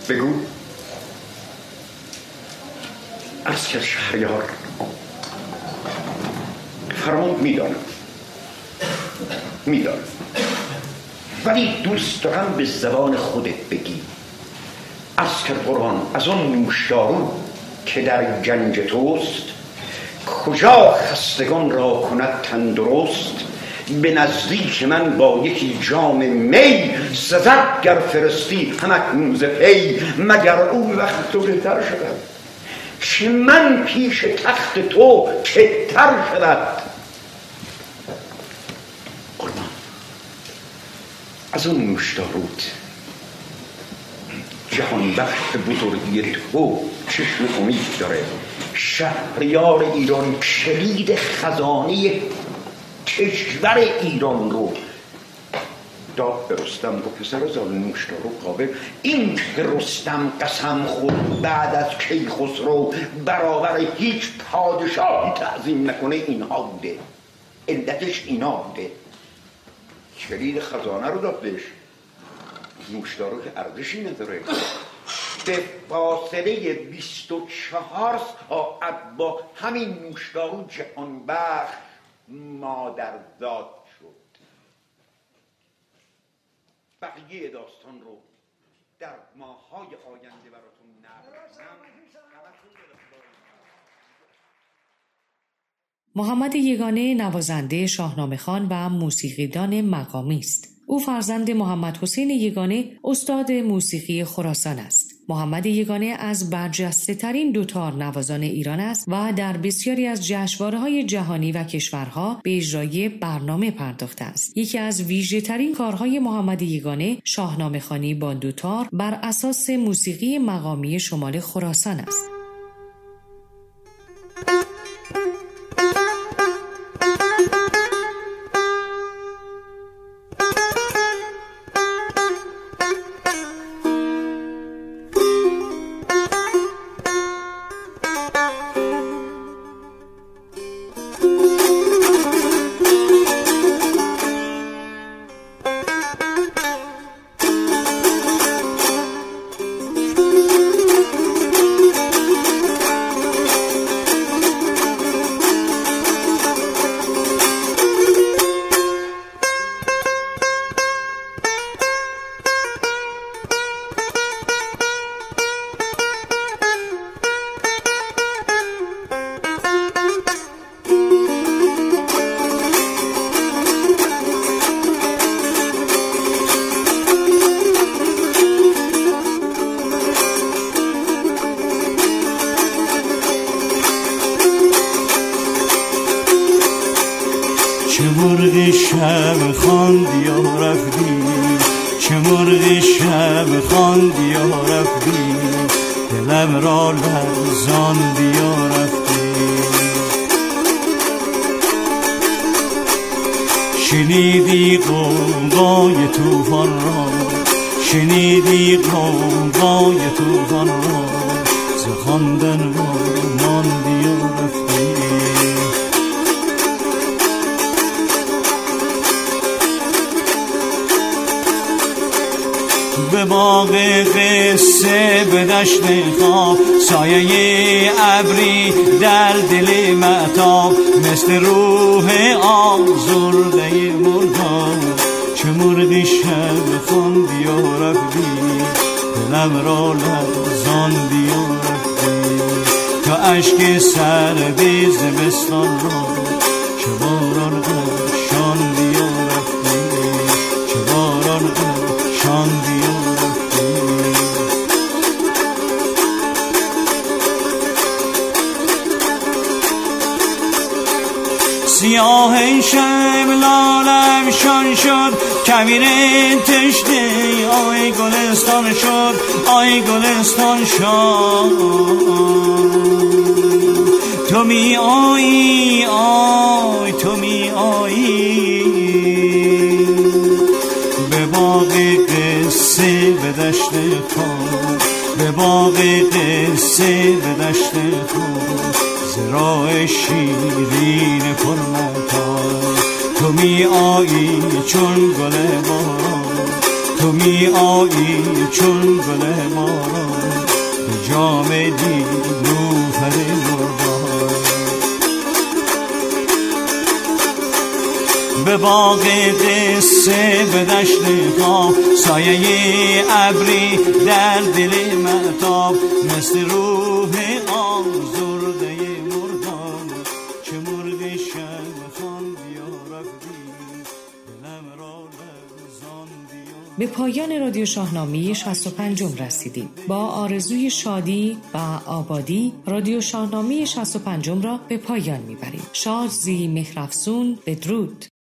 بگو. از کرد شهریار. فرمان می‌دانم. می‌دانم. ولی دوست دارم به زبان خودت بگی. از کرد قرآن از اون نوشدارو که در گنج توست کجا خستگان را کند تندرست؟ به نزدیک من با یکی جام می سزد گر فرستی همک موز پی مگر او وقت تو بهتر شود؟ که من پیش تخت تو کتر شود؟ از اون مشتارود جهان بخش بزرگی تو چشم امید داره. شهریار ایران کلید خزانه کشور ایران رو. داد به رستم و پسر زال نوشدارو قابل. این که رستم قسم خود بعد از کیخسرو برابر هیچ پادشاهی تعظیم نکنه اینها بوده. علتش اینا بوده. کلید خزانه رو داد بهش نوشدارو که ارزشی نداره. به فاصله 24 ساعت با همین نوشدارو جهان بخش مادرزاد شد بقیه داستان رو در ماهای آینده براتون نقل محمد یگانه نوازنده شاهنامه خان و موسیقیدان مقامی است. او فرزند محمد حسین یگانه استاد موسیقی خراسان است. محمد یگانه از برجسته ترین دوتار نوازان ایران است و در بسیاری از جشنواره های جهانی و کشورها به اجرای برنامه پرداخته است. یکی از ویژه ترین کارهای محمد یگانه شاهنامه خانی با دوتار بر اساس موسیقی مقامی شمال خراسان است. معتاب مثل روح آزرده مرگان چه مرغی شب خواندی و رفتی دلم را لرزاندی و رفتی. تا اشک سردی زمستان را سیاه شب لالم شان شد کبیر تشته آی گلستان شد آی گلستان شد. تو می آیی آی تو می آیی. به باغ قصه به دشت خود به باغ قصه به دشت خود زراع شیرین پرمتا تو می آیی چون گل باران تو می آیی چون گل باران به جام دی نوفر مربان به باغ قصه به دشت خواب سایه ابری در دل معتاب مثل روح آزرده پایان رادیو شاهنامه 65 رسیدیم. با آرزوی شادی و آبادی رادیو شاهنامه 65 را به پایان می‌بریم. شاد زی مهرفسون بدرود.